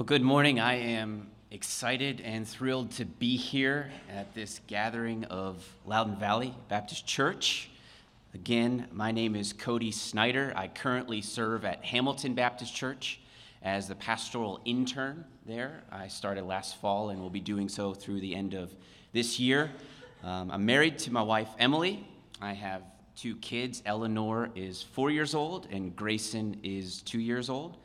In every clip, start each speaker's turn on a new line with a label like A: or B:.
A: Well, good morning. I am excited and thrilled to be here at this gathering of Loudoun Valley Baptist Church. Again, my name is Cody Snyder. I currently serve at Hamilton Baptist Church as the pastoral intern there. I started last fall and will be doing so through the end of this year. Um, I'm married to my wife, Emily. I have two kids. Eleanor is four years old, and Grayson is two years old.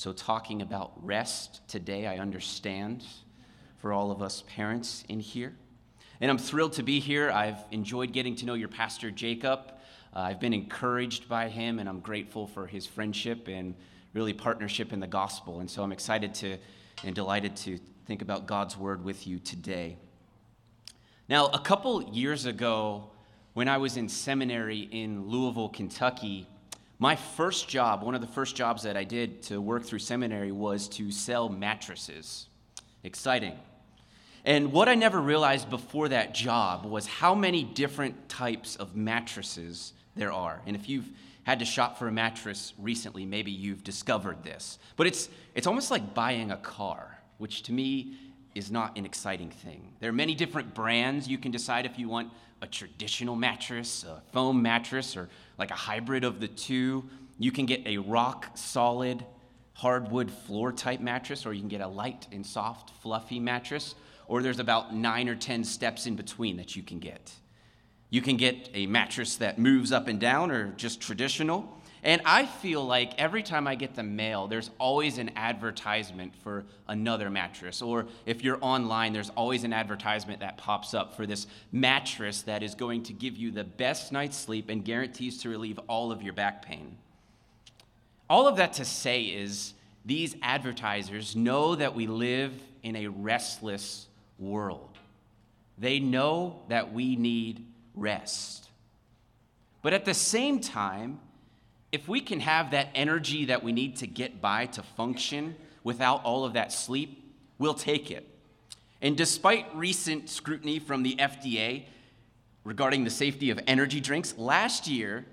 A: So, talking about rest today, I understand for all of us parents in here. And I'm thrilled to be here. I've enjoyed getting to know your pastor, Jacob. Uh, I've been encouraged by him, and I'm grateful for his friendship and really partnership in the gospel. And so I'm excited to and delighted to think about God's word with you today. Now, a couple years ago, when I was in seminary in Louisville, Kentucky, my first job, one of the first jobs that I did to work through seminary, was to sell mattresses. Exciting. And what I never realized before that job was how many different types of mattresses there are. And if you've had to shop for a mattress recently, maybe you've discovered this. But it's, it's almost like buying a car, which to me is not an exciting thing. There are many different brands. You can decide if you want a traditional mattress, a foam mattress, or like a hybrid of the two. You can get a rock solid hardwood floor type mattress, or you can get a light and soft, fluffy mattress, or there's about nine or 10 steps in between that you can get. You can get a mattress that moves up and down, or just traditional. And I feel like every time I get the mail, there's always an advertisement for another mattress. Or if you're online, there's always an advertisement that pops up for this mattress that is going to give you the best night's sleep and guarantees to relieve all of your back pain. All of that to say is these advertisers know that we live in a restless world. They know that we need rest. But at the same time, if we can have that energy that we need to get by to function without all of that sleep, we'll take it. And despite recent scrutiny from the FDA regarding the safety of energy drinks, last year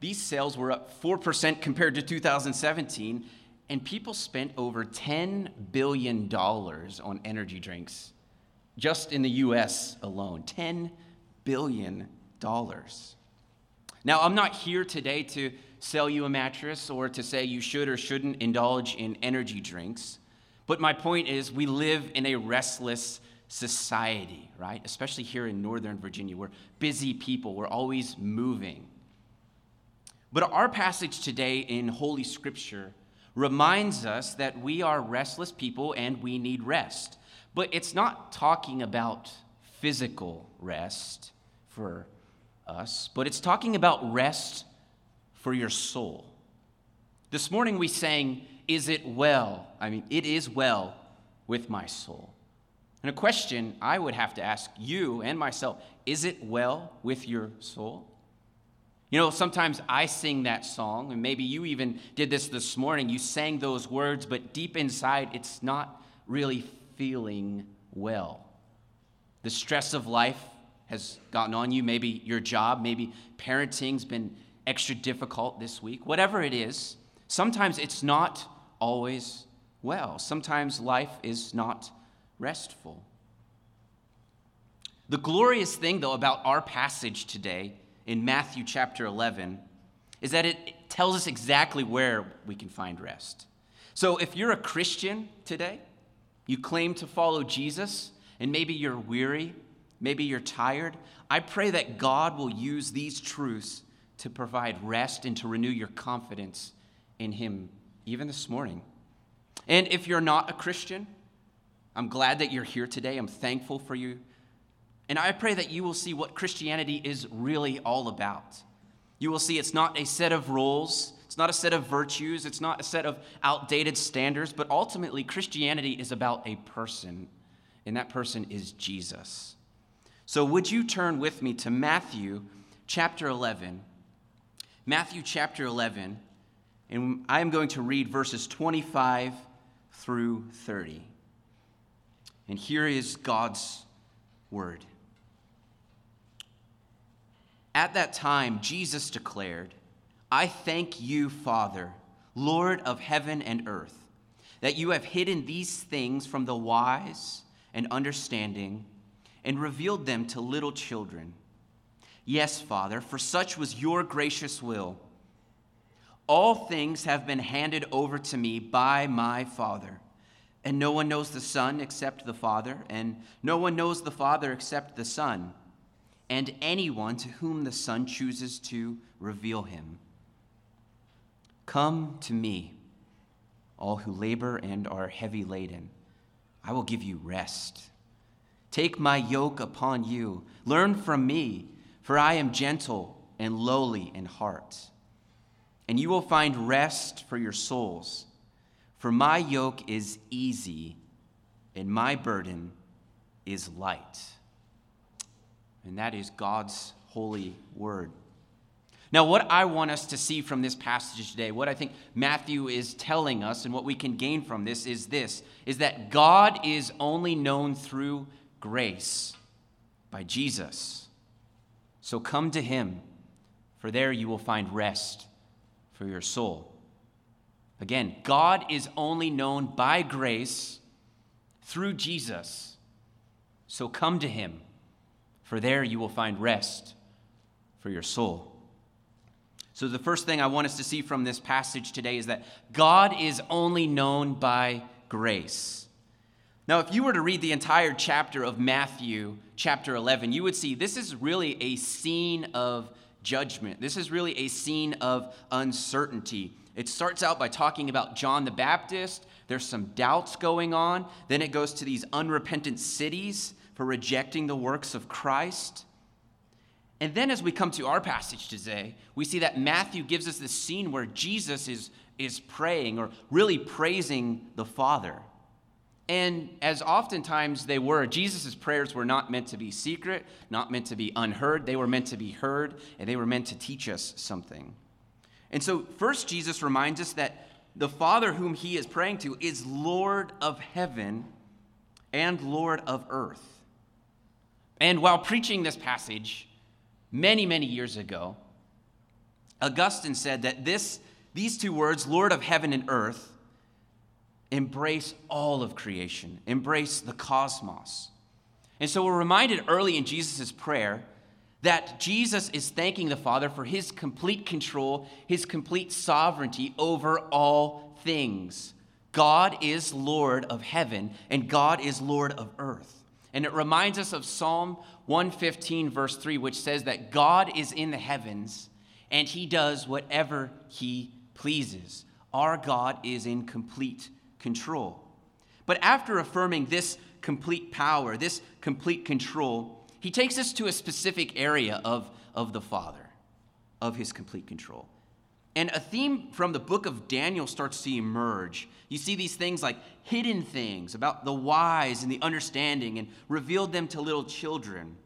A: these sales were up 4% compared to 2017, and people spent over $10 billion on energy drinks just in the US alone. $10 billion. Now, I'm not here today to sell you a mattress or to say you should or shouldn't indulge in energy drinks. But my point is, we live in a restless society, right? Especially here in Northern Virginia. We're busy people, we're always moving. But our passage today in Holy Scripture reminds us that we are restless people and we need rest. But it's not talking about physical rest for us, but it's talking about rest for your soul. This morning we sang, Is it well? I mean, it is well with my soul. And a question I would have to ask you and myself is it well with your soul? You know, sometimes I sing that song, and maybe you even did this this morning. You sang those words, but deep inside, it's not really feeling well. The stress of life has gotten on you, maybe your job, maybe parenting's been extra difficult this week, whatever it is, sometimes it's not always well. Sometimes life is not restful. The glorious thing, though, about our passage today in Matthew chapter 11 is that it tells us exactly where we can find rest. So if you're a Christian today, you claim to follow Jesus, and maybe you're weary, maybe you're tired, I pray that God will use these truths to provide rest and to renew your confidence in Him, even this morning. And if you're not a Christian, I'm glad that you're here today. I'm thankful for you. And I pray that you will see what Christianity is really all about. You will see it's not a set of rules, it's not a set of virtues, it's not a set of outdated standards, but ultimately, Christianity is about a person, and that person is Jesus. So, would you turn with me to Matthew chapter 11? Matthew chapter 11, and I am going to read verses 25 through 30. And here is God's word. At that time, Jesus declared, I thank you, Father, Lord of heaven and earth, that you have hidden these things from the wise and understanding and revealed them to little children. Yes, Father, for such was your gracious will. All things have been handed over to me by my Father. And no one knows the Son except the Father, and no one knows the Father except the Son, and anyone to whom the Son chooses to reveal him. Come to me, all who labor and are heavy laden. I will give you rest. Take my yoke upon you. Learn from me, for I am gentle and lowly in heart. And you will find rest for your souls. For my yoke is easy and my burden is light. And that is God's holy word. Now, what I want us to see from this passage today, what I think Matthew is telling us and what we can gain from this is this is that God is only known through grace by Jesus. So come to him, for there you will find rest for your soul. Again, God is only known by grace through Jesus. So come to him, for there you will find rest for your soul. So, the first thing I want us to see from this passage today is that God is only known by grace. Now, if you were to read the entire chapter of Matthew, chapter 11, you would see this is really a scene of judgment. This is really a scene of uncertainty. It starts out by talking about John the Baptist. There's some doubts going on. Then it goes to these unrepentant cities for rejecting the works of Christ. And then as we come to our passage today, we see that Matthew gives us this scene where Jesus is, is praying or really praising the Father. And as oftentimes they were, Jesus' prayers were not meant to be secret, not meant to be unheard. They were meant to be heard, and they were meant to teach us something. And so, first, Jesus reminds us that the Father whom he is praying to is Lord of heaven and Lord of earth. And while preaching this passage, many, many years ago, Augustine said that this, these two words, Lord of heaven and earth, embrace all of creation, embrace the cosmos. And so we're reminded early in Jesus' prayer that Jesus is thanking the Father for his complete control, his complete sovereignty over all things. God is Lord of heaven and God is Lord of earth. And it reminds us of Psalm 115, verse 3, which says that God is in the heavens and he does whatever he pleases. Our God is in complete control. But after affirming this complete power, this complete control, he takes us to a specific area of, of the Father, of his complete control. And a theme from the book of Daniel starts to emerge. You see these things like hidden things about the wise and the understanding and revealed them to little children.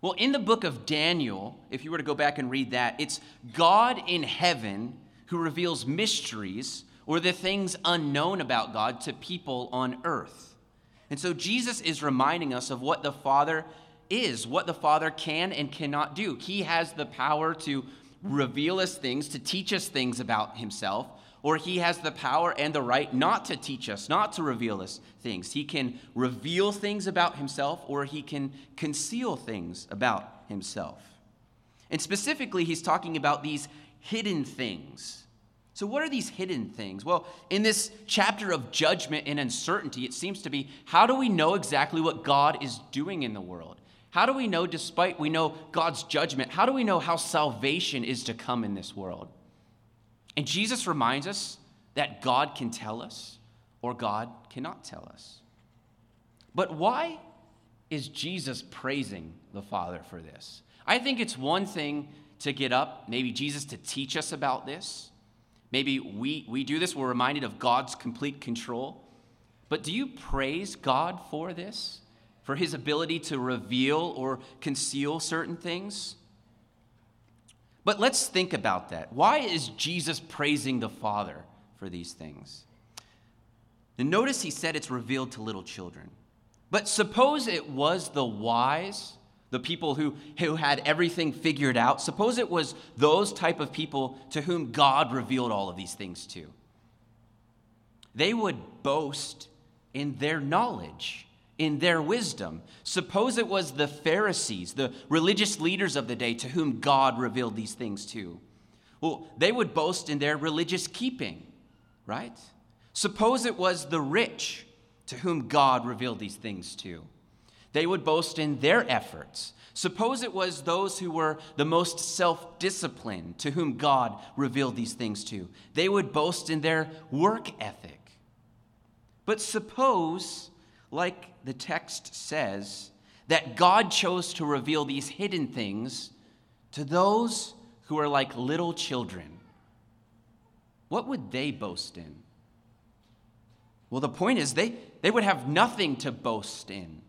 A: Well, in the book of Daniel, if you were to go back and read that, it's God in heaven who reveals mysteries or the things unknown about God to people on earth. And so Jesus is reminding us of what the Father is, what the Father can and cannot do. He has the power to reveal us things, to teach us things about himself, or he has the power and the right not to teach us, not to reveal us things. He can reveal things about himself, or he can conceal things about himself. And specifically, he's talking about these hidden things. So, what are these hidden things? Well, in this chapter of judgment and uncertainty, it seems to be how do we know exactly what God is doing in the world? How do we know, despite we know God's judgment, how do we know how salvation is to come in this world? And Jesus reminds us that God can tell us or God cannot tell us. But why is Jesus praising the Father for this? I think it's one thing to get up, maybe Jesus to teach us about this. Maybe we, we do this, we're reminded of God's complete control. But do you praise God for this? for his ability to reveal or conceal certain things. But let's think about that. Why is Jesus praising the Father for these things? And notice he said it's revealed to little children. But suppose it was the wise, the people who, who had everything figured out. Suppose it was those type of people to whom God revealed all of these things to. they would boast in their knowledge, in their wisdom. Suppose it was the Pharisees, the religious leaders of the day, to whom God revealed these things to. Well, they would boast in their religious keeping, right? Suppose it was the rich to whom God revealed these things to. They would boast in their efforts. Suppose it was those who were the most self disciplined to whom God revealed these things to. They would boast in their work ethic. But suppose, like the text says, that God chose to reveal these hidden things to those who are like little children. What would they boast in? Well, the point is, they, they would have nothing to boast in.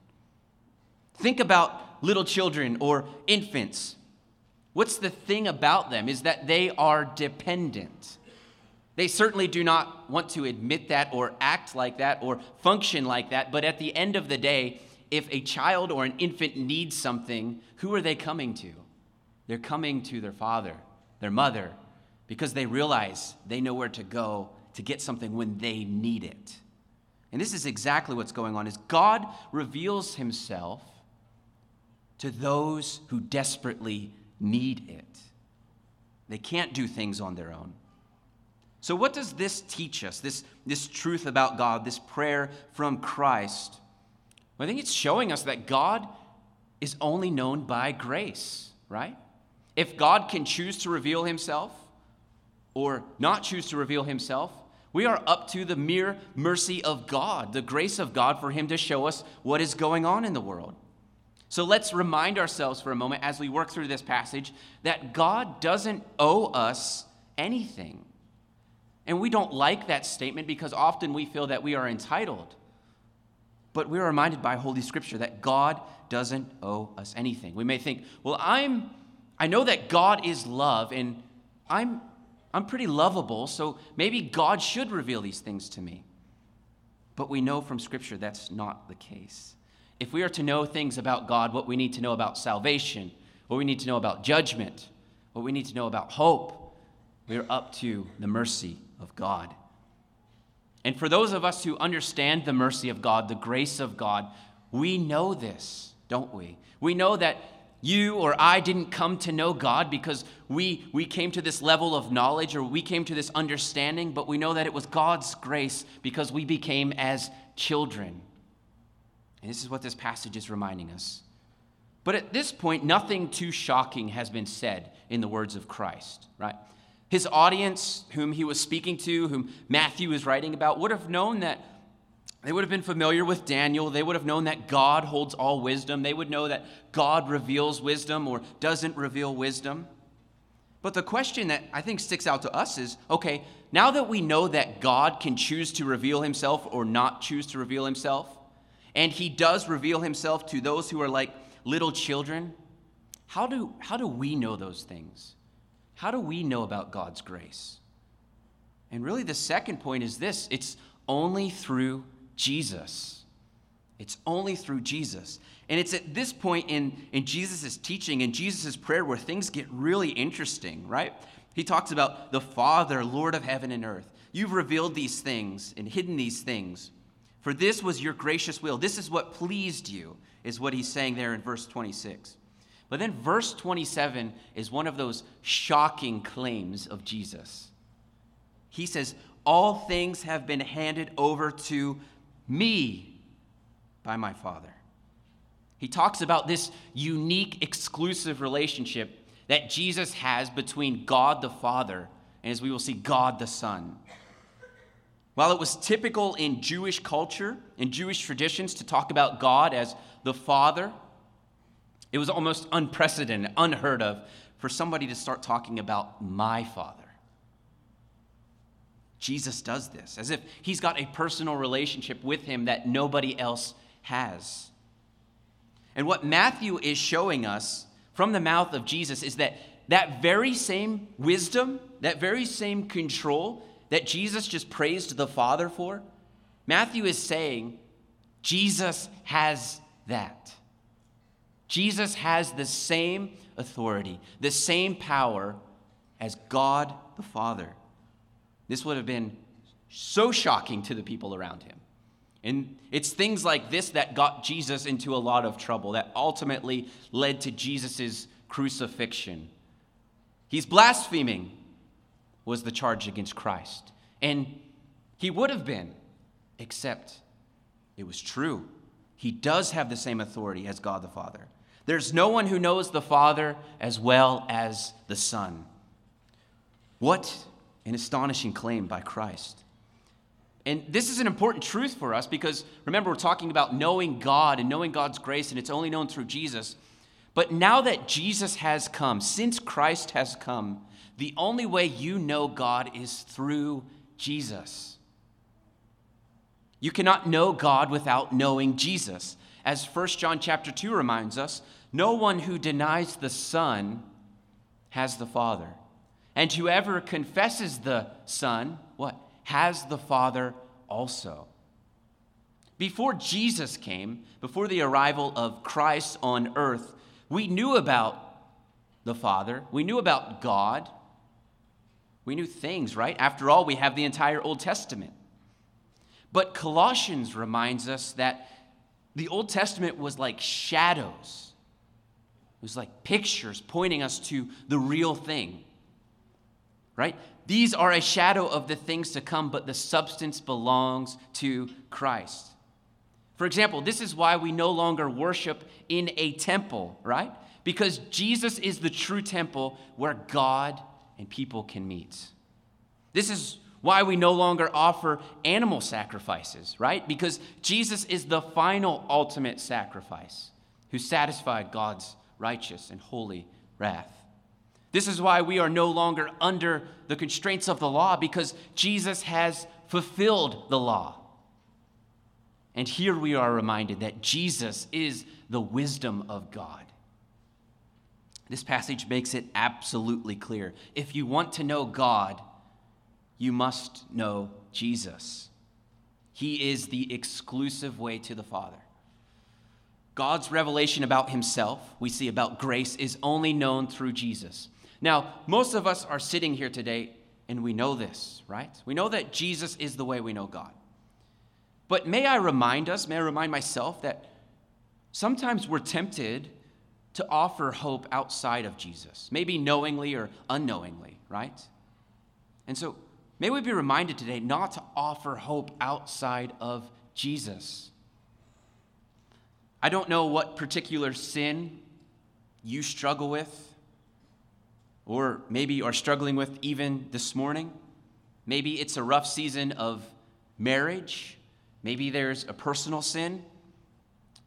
A: Think about little children or infants. What's the thing about them is that they are dependent. They certainly do not want to admit that or act like that or function like that, but at the end of the day, if a child or an infant needs something, who are they coming to? They're coming to their father, their mother, because they realize they know where to go to get something when they need it. And this is exactly what's going on is God reveals himself to those who desperately need it. They can't do things on their own. So, what does this teach us, this, this truth about God, this prayer from Christ? Well, I think it's showing us that God is only known by grace, right? If God can choose to reveal himself or not choose to reveal himself, we are up to the mere mercy of God, the grace of God for him to show us what is going on in the world. So let's remind ourselves for a moment as we work through this passage that God doesn't owe us anything. And we don't like that statement because often we feel that we are entitled. But we're reminded by Holy Scripture that God doesn't owe us anything. We may think, well, I'm I know that God is love and I'm I'm pretty lovable, so maybe God should reveal these things to me. But we know from Scripture that's not the case. If we are to know things about God, what we need to know about salvation, what we need to know about judgment, what we need to know about hope, we are up to the mercy of God. And for those of us who understand the mercy of God, the grace of God, we know this, don't we? We know that you or I didn't come to know God because we, we came to this level of knowledge or we came to this understanding, but we know that it was God's grace because we became as children. And this is what this passage is reminding us. But at this point, nothing too shocking has been said in the words of Christ, right? His audience, whom he was speaking to, whom Matthew is writing about, would have known that they would have been familiar with Daniel. They would have known that God holds all wisdom. They would know that God reveals wisdom or doesn't reveal wisdom. But the question that I think sticks out to us is okay, now that we know that God can choose to reveal himself or not choose to reveal himself, and he does reveal himself to those who are like little children. How do, how do we know those things? How do we know about God's grace? And really, the second point is this it's only through Jesus. It's only through Jesus. And it's at this point in, in Jesus' teaching and Jesus' prayer where things get really interesting, right? He talks about the Father, Lord of heaven and earth. You've revealed these things and hidden these things. For this was your gracious will. This is what pleased you, is what he's saying there in verse 26. But then verse 27 is one of those shocking claims of Jesus. He says, All things have been handed over to me by my Father. He talks about this unique, exclusive relationship that Jesus has between God the Father and, as we will see, God the Son. While it was typical in Jewish culture, in Jewish traditions, to talk about God as the Father, it was almost unprecedented, unheard of, for somebody to start talking about my Father. Jesus does this as if he's got a personal relationship with him that nobody else has. And what Matthew is showing us from the mouth of Jesus is that that very same wisdom, that very same control that Jesus just praised the Father for, Matthew is saying Jesus has that. Jesus has the same authority, the same power as God the Father. This would have been so shocking to the people around him. And it's things like this that got Jesus into a lot of trouble, that ultimately led to Jesus' crucifixion. He's blaspheming, was the charge against Christ. And he would have been, except it was true. He does have the same authority as God the Father. There's no one who knows the Father as well as the Son. What an astonishing claim by Christ. And this is an important truth for us because remember, we're talking about knowing God and knowing God's grace, and it's only known through Jesus. But now that Jesus has come, since Christ has come, the only way you know God is through Jesus. You cannot know God without knowing Jesus. As 1 John chapter 2 reminds us, no one who denies the Son has the Father. And whoever confesses the Son, what? Has the Father also. Before Jesus came, before the arrival of Christ on earth, we knew about the Father, we knew about God, we knew things, right? After all, we have the entire Old Testament. But Colossians reminds us that the Old Testament was like shadows. It was like pictures pointing us to the real thing. Right? These are a shadow of the things to come, but the substance belongs to Christ. For example, this is why we no longer worship in a temple, right? Because Jesus is the true temple where God and people can meet. This is why we no longer offer animal sacrifices, right? Because Jesus is the final ultimate sacrifice who satisfied God's righteous and holy wrath. This is why we are no longer under the constraints of the law because Jesus has fulfilled the law. And here we are reminded that Jesus is the wisdom of God. This passage makes it absolutely clear. If you want to know God, you must know Jesus. He is the exclusive way to the Father. God's revelation about himself, we see about grace, is only known through Jesus. Now, most of us are sitting here today and we know this, right? We know that Jesus is the way we know God. But may I remind us, may I remind myself that sometimes we're tempted to offer hope outside of Jesus, maybe knowingly or unknowingly, right? And so may we be reminded today not to offer hope outside of Jesus. I don't know what particular sin you struggle with, or maybe are struggling with even this morning. Maybe it's a rough season of marriage. Maybe there's a personal sin.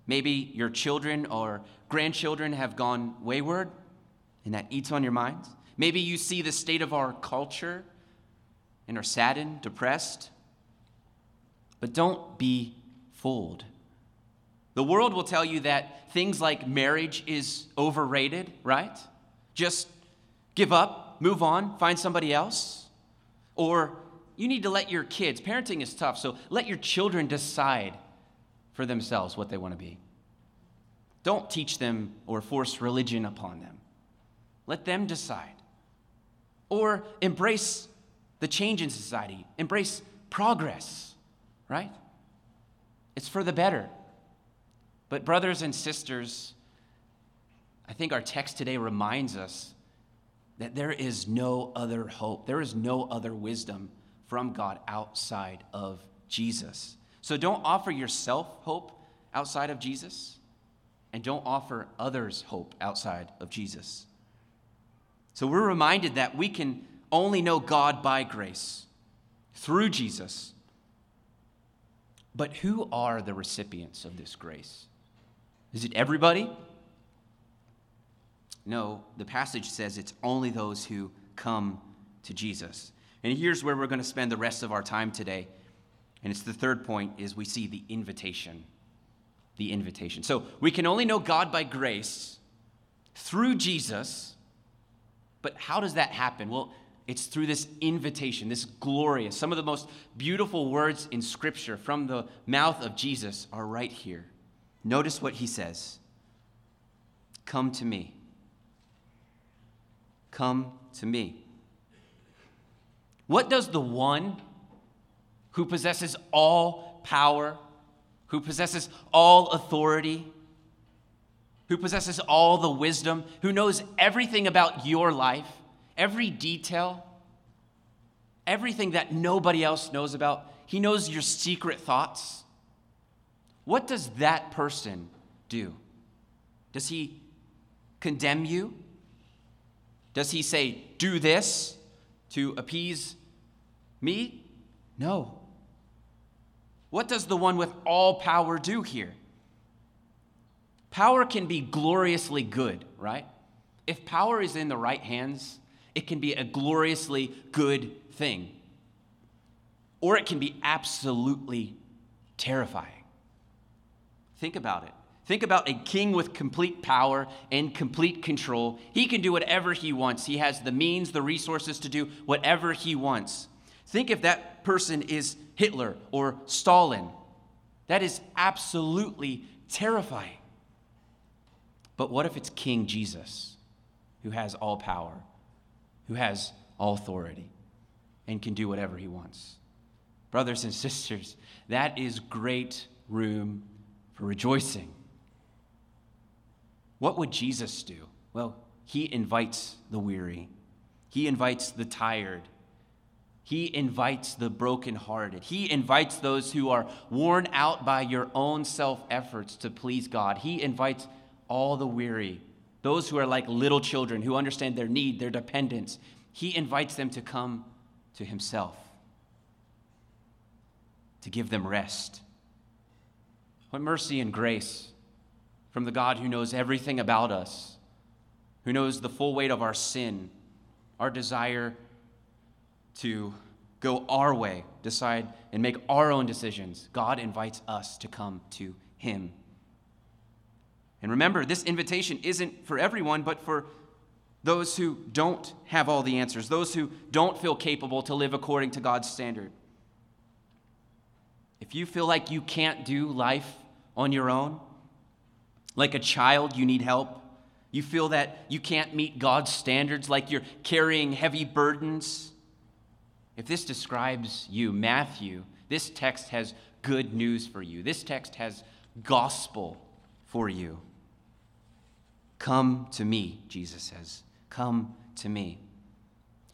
A: Maybe your children or grandchildren have gone wayward and that eats on your mind. Maybe you see the state of our culture and are saddened, depressed. But don't be fooled. The world will tell you that things like marriage is overrated, right? Just give up, move on, find somebody else. Or you need to let your kids, parenting is tough, so let your children decide for themselves what they want to be. Don't teach them or force religion upon them. Let them decide. Or embrace the change in society, embrace progress, right? It's for the better. But, brothers and sisters, I think our text today reminds us that there is no other hope, there is no other wisdom from God outside of Jesus. So don't offer yourself hope outside of Jesus, and don't offer others hope outside of Jesus. So we're reminded that we can only know God by grace through Jesus. But who are the recipients of this grace? Is it everybody? No, the passage says it's only those who come to Jesus. And here's where we're going to spend the rest of our time today. And it's the third point is we see the invitation. The invitation. So we can only know God by grace through Jesus. But how does that happen? Well, it's through this invitation, this glorious, some of the most beautiful words in Scripture from the mouth of Jesus are right here. Notice what he says Come to me. Come to me. What does the one who possesses all power, who possesses all authority, who possesses all the wisdom, who knows everything about your life, every detail, everything that nobody else knows about. He knows your secret thoughts. What does that person do? Does he condemn you? Does he say, do this to appease me? No. What does the one with all power do here? Power can be gloriously good, right? If power is in the right hands, it can be a gloriously good thing. Or it can be absolutely terrifying. Think about it. Think about a king with complete power and complete control. He can do whatever he wants. He has the means, the resources to do whatever he wants. Think if that person is Hitler or Stalin. That is absolutely terrifying. But what if it's King Jesus, who has all power, who has all authority, and can do whatever he wants? Brothers and sisters, that is great room for rejoicing. What would Jesus do? Well, he invites the weary, he invites the tired. He invites the brokenhearted. He invites those who are worn out by your own self efforts to please God. He invites all the weary, those who are like little children who understand their need, their dependence. He invites them to come to Himself, to give them rest. What mercy and grace from the God who knows everything about us, who knows the full weight of our sin, our desire to go our way, decide and make our own decisions. God invites us to come to Him. And remember, this invitation isn't for everyone, but for those who don't have all the answers, those who don't feel capable to live according to God's standard. If you feel like you can't do life on your own, like a child, you need help. You feel that you can't meet God's standards, like you're carrying heavy burdens. If this describes you, Matthew, this text has good news for you. This text has gospel for you. Come to me, Jesus says. Come to me.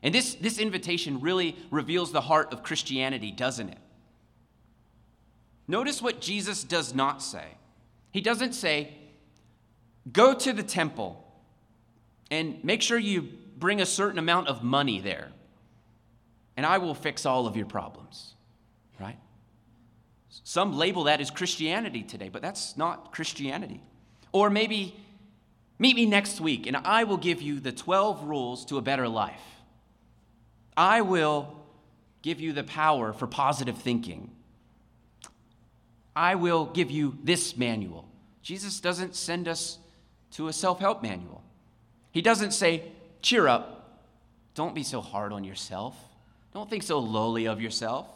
A: And this, this invitation really reveals the heart of Christianity, doesn't it? Notice what Jesus does not say. He doesn't say, go to the temple and make sure you bring a certain amount of money there, and I will fix all of your problems, right? Some label that as Christianity today, but that's not Christianity. Or maybe Meet me next week, and I will give you the 12 rules to a better life. I will give you the power for positive thinking. I will give you this manual. Jesus doesn't send us to a self help manual. He doesn't say, cheer up, don't be so hard on yourself, don't think so lowly of yourself.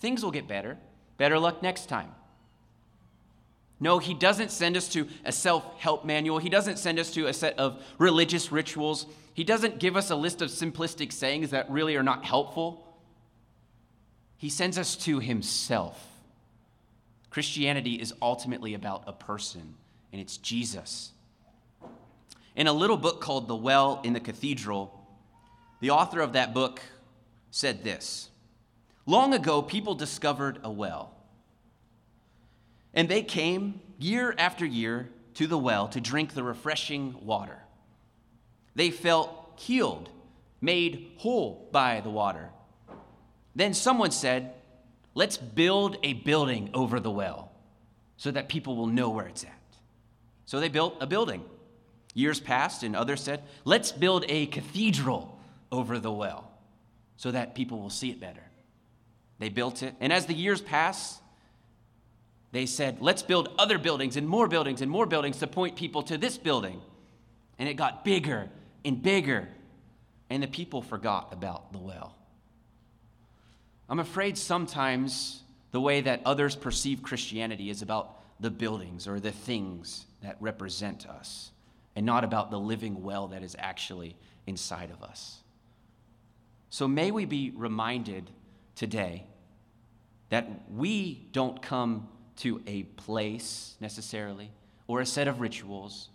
A: Things will get better. Better luck next time. No, he doesn't send us to a self help manual. He doesn't send us to a set of religious rituals. He doesn't give us a list of simplistic sayings that really are not helpful. He sends us to himself. Christianity is ultimately about a person, and it's Jesus. In a little book called The Well in the Cathedral, the author of that book said this Long ago, people discovered a well. And they came year after year to the well to drink the refreshing water. They felt healed, made whole by the water. Then someone said, Let's build a building over the well so that people will know where it's at. So they built a building. Years passed, and others said, Let's build a cathedral over the well so that people will see it better. They built it, and as the years passed, they said, let's build other buildings and more buildings and more buildings to point people to this building. And it got bigger and bigger, and the people forgot about the well. I'm afraid sometimes the way that others perceive Christianity is about the buildings or the things that represent us, and not about the living well that is actually inside of us. So may we be reminded today that we don't come to a place necessarily, or a set of rituals,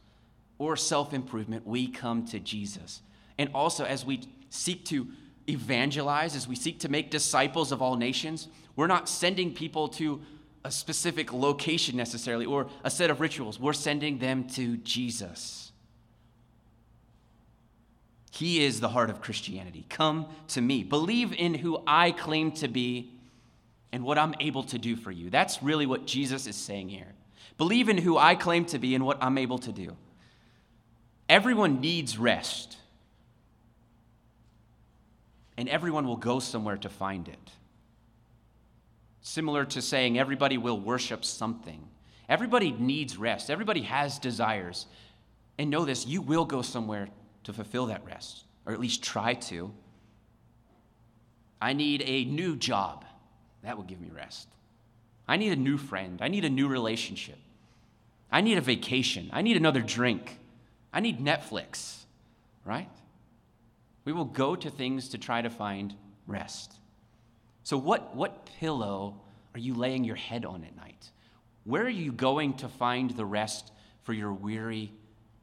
A: or self improvement. We come to Jesus. And also, as we seek to evangelize, as we seek to make disciples of all nations, we're not sending people to a specific location necessarily or a set of rituals. We're sending them to Jesus. He is the heart of Christianity. Come to me. Believe in who I claim to be and what I'm able to do for you. That's really what Jesus is saying here. Believe in who I claim to be and what I'm able to do. Everyone needs rest, and everyone will go somewhere to find it. Similar to saying everybody will worship something. Everybody needs rest, everybody has desires. And know this you will go somewhere to fulfill that rest, or at least try to. I need a new job. That will give me rest. I need a new friend. I need a new relationship. I need a vacation. I need another drink. I need Netflix, right? We will go to things to try to find rest. So, what, what pillow are you laying your head on at night? Where are you going to find the rest for your weary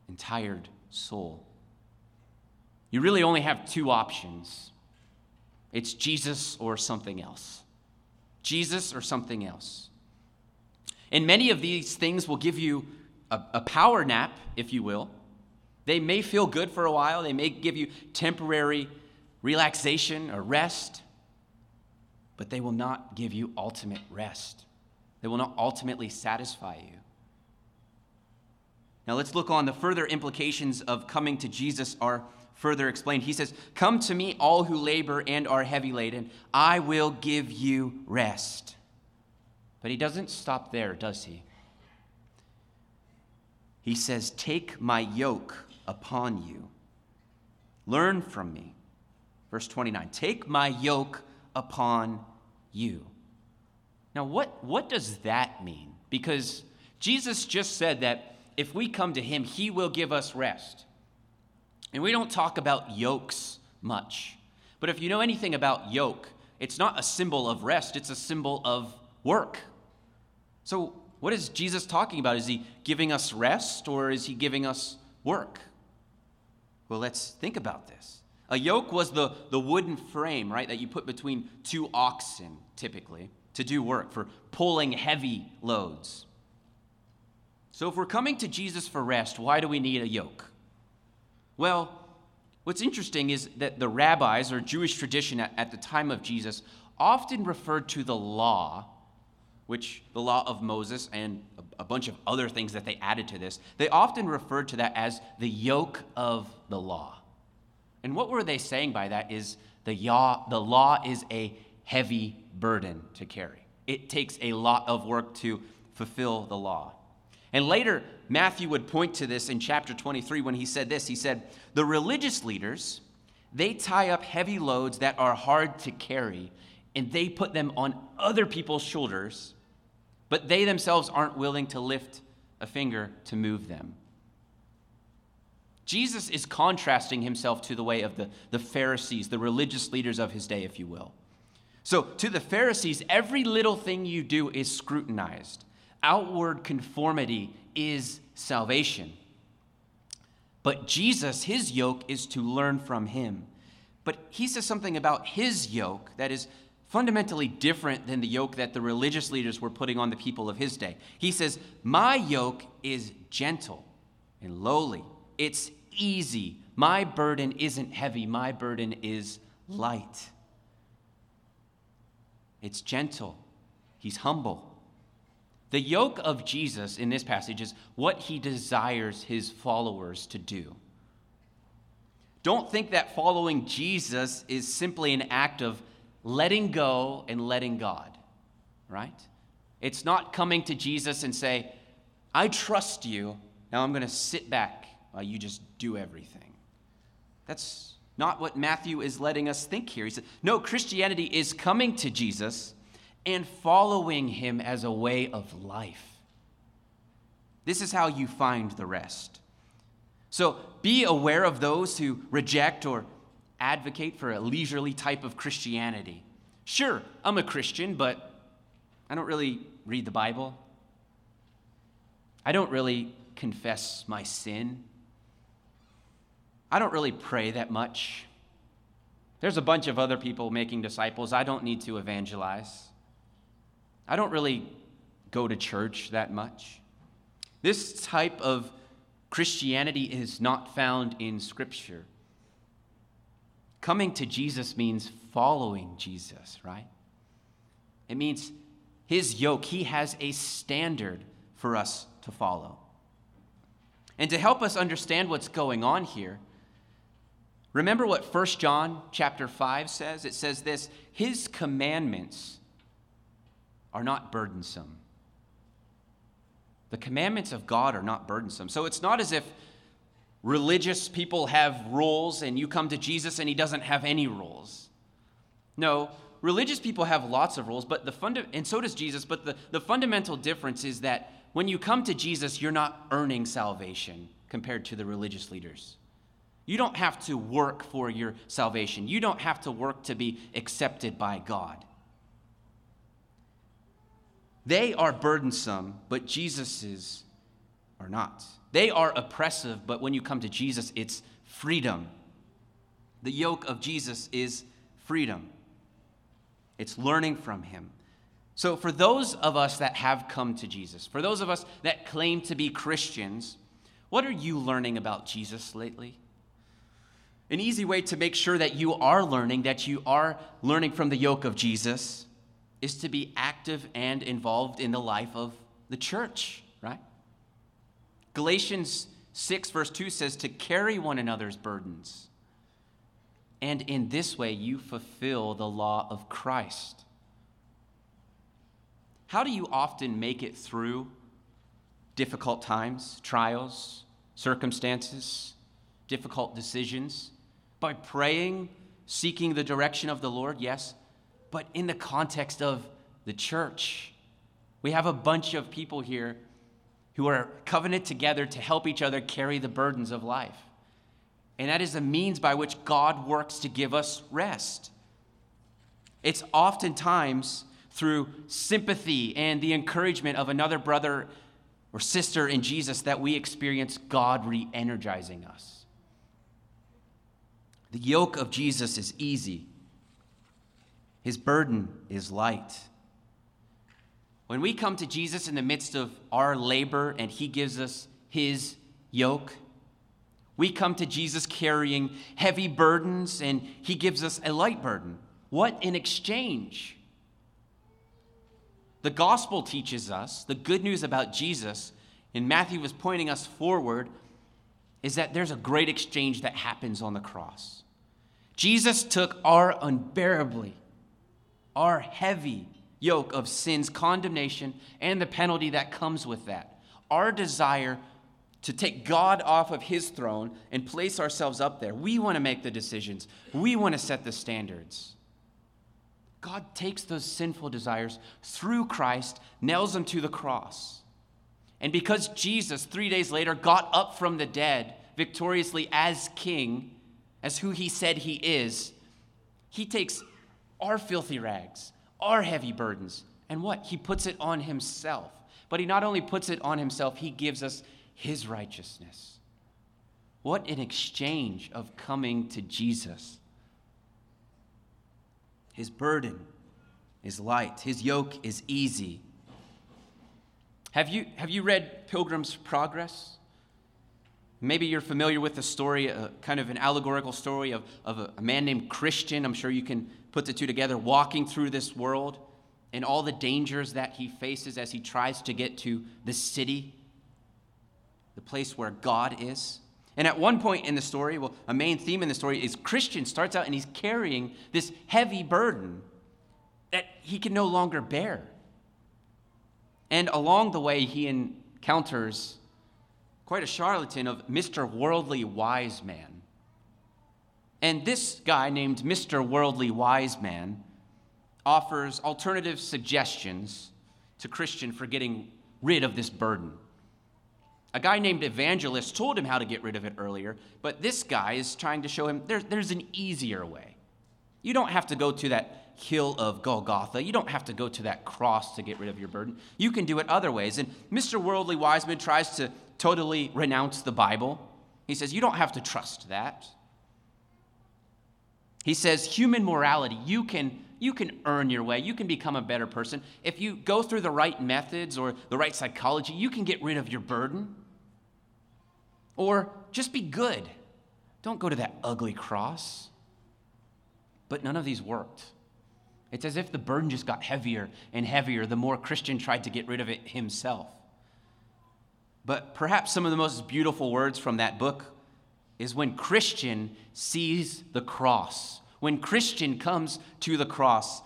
A: and tired soul? You really only have two options it's Jesus or something else. Jesus or something else. And many of these things will give you a, a, power nap, if you will. They may feel good for a while, they may give you temporary relaxation or rest, but they will not give you ultimate rest. They will not ultimately satisfy you. Now let's look on the further implications of coming to Jesus are further explained. He says, Come to me, all who labor and are heavy laden, I will give you rest. But he doesn't stop there, does he? He says, Take my yoke upon you. Learn from me. Verse 29 Take my yoke upon you. Now, what, what does that mean? Because Jesus just said that if we come to him, he will give us rest. And we don't talk about yokes much. But if you know anything about yoke, it's not a symbol of rest, it's a symbol of work. So, what is Jesus talking about? Is he giving us rest or is he giving us work? Well, let's think about this. A yoke was the, the wooden frame, right, that you put between two oxen, typically, to do work, for pulling heavy loads. So, if we're coming to Jesus for rest, why do we need a yoke? Well, what's interesting is that the rabbis or Jewish tradition at, at the time of Jesus often referred to the law, which the law of Moses and a, a bunch of other things that they added to this, they often referred to that as the yoke of the law. And what were they saying by that is the, yaw, the law is a heavy burden to carry. It takes a lot of work to fulfill the law. And later, Matthew would point to this in chapter 23 when he said this. He said, The religious leaders, they tie up heavy loads that are hard to carry, and they put them on other people's shoulders, but they themselves aren't willing to lift a finger to move them. Jesus is contrasting himself to the way of the, the Pharisees, the religious leaders of his day, if you will. So, to the Pharisees, every little thing you do is scrutinized outward conformity is salvation. But Jesus, his yoke is to learn from him. But he says something about his yoke that is fundamentally different than the yoke that the religious leaders were putting on the people of his day. He says, My yoke is gentle and lowly, it's easy. My burden isn't heavy, my burden is light. It's gentle, he's humble. The yoke of Jesus in this passage is what he desires his followers to do. Don't think that following Jesus is simply an act of letting go and letting God, right? It's not coming to Jesus and say, I trust you, now I'm going to sit back while you just do everything. That's not what Matthew is letting us think here. He said, No, Christianity is coming to Jesus and following him as a way of life. This is how you find the rest. So be aware of those who reject or advocate for a leisurely type of Christianity. Sure, I'm a Christian, but I don't really read the Bible. I don't really confess my sin. I don't really pray that much. There's a bunch of other people making disciples. I don't need to evangelize. I don't really go to church that much. This type of Christianity is not found in Scripture. Coming to Jesus means following Jesus, right? It means his yoke, he has a standard for us to follow. And to help us understand what's going on here, remember what 1 John chapter 5 says? It says this, his commandments are not burdensome. The commandments of God are not burdensome. So it's not as if religious people have rules and you come to Jesus and he doesn't have any rules. No, religious people have lots of rules, but the funda- and so does Jesus, but the, the fundamental difference is that when you come to Jesus, you're not earning salvation compared to the religious leaders. You don't have to work for your salvation. You don't have to work to be accepted by God. They are burdensome, but Jesus's are not. They are oppressive, but when you come to Jesus, it's freedom. The yoke of Jesus is freedom, it's learning from him. So, for those of us that have come to Jesus, for those of us that claim to be Christians, what are you learning about Jesus lately? An easy way to make sure that you are learning, that you are learning from the yoke of Jesus, is to be active and involved in the life of the church, right? Galatians 6, verse 2 says, to carry one another's burdens. And in this way, you fulfill the law of Christ. How do you often make it through difficult times, trials, circumstances, difficult decisions? By praying, seeking the direction of the Lord, yes, but in the context of the church. We have a bunch of people here who are covenant together to help each other carry the burdens of life. And that is the means by which God works to give us rest. It's oftentimes through sympathy and the encouragement of another brother or sister in Jesus that we experience God re energizing us. The yoke of Jesus is easy, His burden is light. When we come to Jesus in the midst of our labor and he gives us his yoke, we come to Jesus carrying heavy burdens and he gives us a light burden. What in exchange? The gospel teaches us the good news about Jesus, and Matthew was pointing us forward, is that there's a great exchange that happens on the cross. Jesus took our unbearably, our heavy, yoke of sin's condemnation and the penalty that comes with that. Our desire to take God off of his throne and place ourselves up there. We want to make the decisions, we want to set the standards. God takes those sinful desires through Christ, nails them to the cross. And because Jesus, three days later, got up from the dead victoriously as king, as who he said he is, he takes our filthy rags, our heavy burdens. And what? He puts it on himself. But he not only puts it on himself, he gives us his righteousness. What an exchange of coming to Jesus. His burden is light, his yoke is easy. Have you, have you read Pilgrim's Progress? Maybe you're familiar with the story, uh, kind of an allegorical story of, of a, a man named Christian. I'm sure you can put the two together, walking through this world and all the dangers that he faces as he tries to get to the city, the place where God is. And at one point in the story, well, a main theme in the story is Christian starts out and he's carrying this heavy burden that he can no longer bear. And along the way, he encounters quite a charlatan of Mr. Worldly Wise Man. And this guy named Mr. Worldly Wise Man offers alternative suggestions to Christian for getting rid of this burden. A guy named Evangelist told him how to get rid of it earlier, but this guy is trying to show him there, there's an easier way. You don't have to go to that hill of Golgotha. You don't have to go to that cross to get rid of your burden. You can do it other ways. And Mr. Worldly Wiseman tries to totally renounce the Bible. He says, You don't have to trust that. He says, Human morality, you can, you can earn your way. You can become a better person. If you go through the right methods or the right psychology, you can get rid of your burden. Or just be good. Don't go to that ugly cross. But none of these worked. It's as if the burden just got heavier and heavier the more Christian tried to get rid of it himself. But perhaps some of the most beautiful words from that book is when Christian sees the cross. When Christian comes to the cross,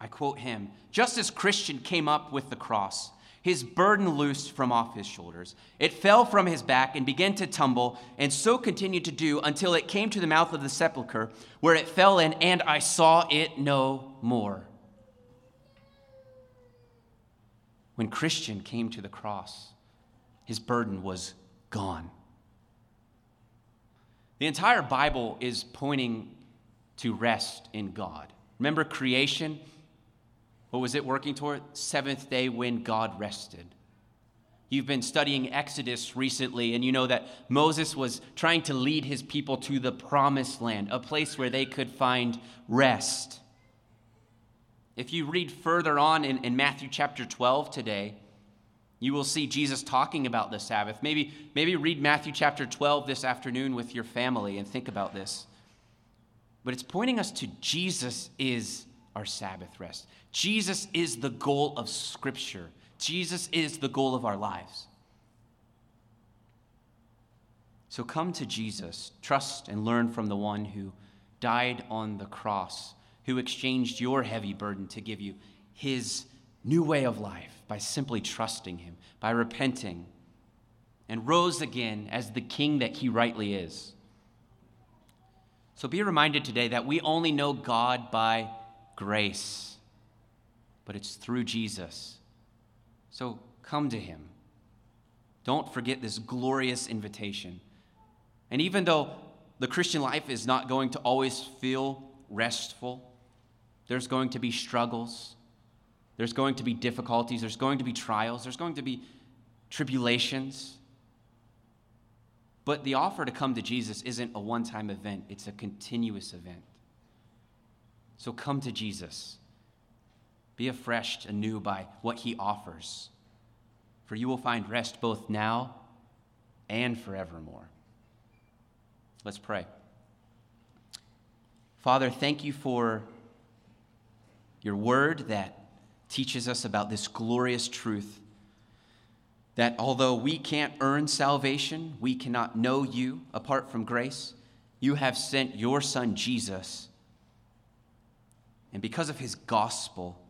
A: I quote him just as Christian came up with the cross, his burden loosed from off his shoulders. It fell from his back and began to tumble, and so continued to do until it came to the mouth of the sepulchre, where it fell in, and I saw it no more. When Christian came to the cross, his burden was gone. The entire Bible is pointing to rest in God. Remember creation? What was it working toward? Seventh day when God rested. You've been studying Exodus recently, and you know that Moses was trying to lead his people to the promised land, a place where they could find rest. If you read further on in, in Matthew chapter 12 today, you will see Jesus talking about the Sabbath. Maybe, maybe read Matthew chapter 12 this afternoon with your family and think about this. But it's pointing us to Jesus is our Sabbath rest. Jesus is the goal of Scripture, Jesus is the goal of our lives. So come to Jesus, trust and learn from the one who died on the cross, who exchanged your heavy burden to give you his new way of life by simply trusting him, by repenting, and rose again as the king that he rightly is. So be reminded today that we only know God by grace, but it's through Jesus. So come to him. Don't forget this glorious invitation. And even though the Christian life is not going to always feel restful, there's going to be struggles, there's going to be difficulties, there's going to be trials, there's going to be tribulations. But the offer to come to Jesus isn't a one time event, it's a continuous event. So come to Jesus. Be refreshed anew by what he offers, for you will find rest both now and forevermore. Let's pray. Father, thank you for your word that teaches us about this glorious truth that although we can't earn salvation, we cannot know you apart from grace, you have sent your Son Jesus and because of his gospel,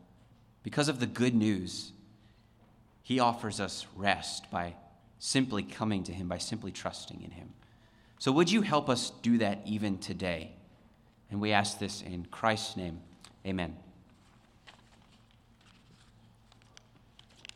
A: because of the good news, he offers us rest by simply coming to him, by simply trusting in him. So, would you help us do that even today? And we ask this in Christ's name. Amen.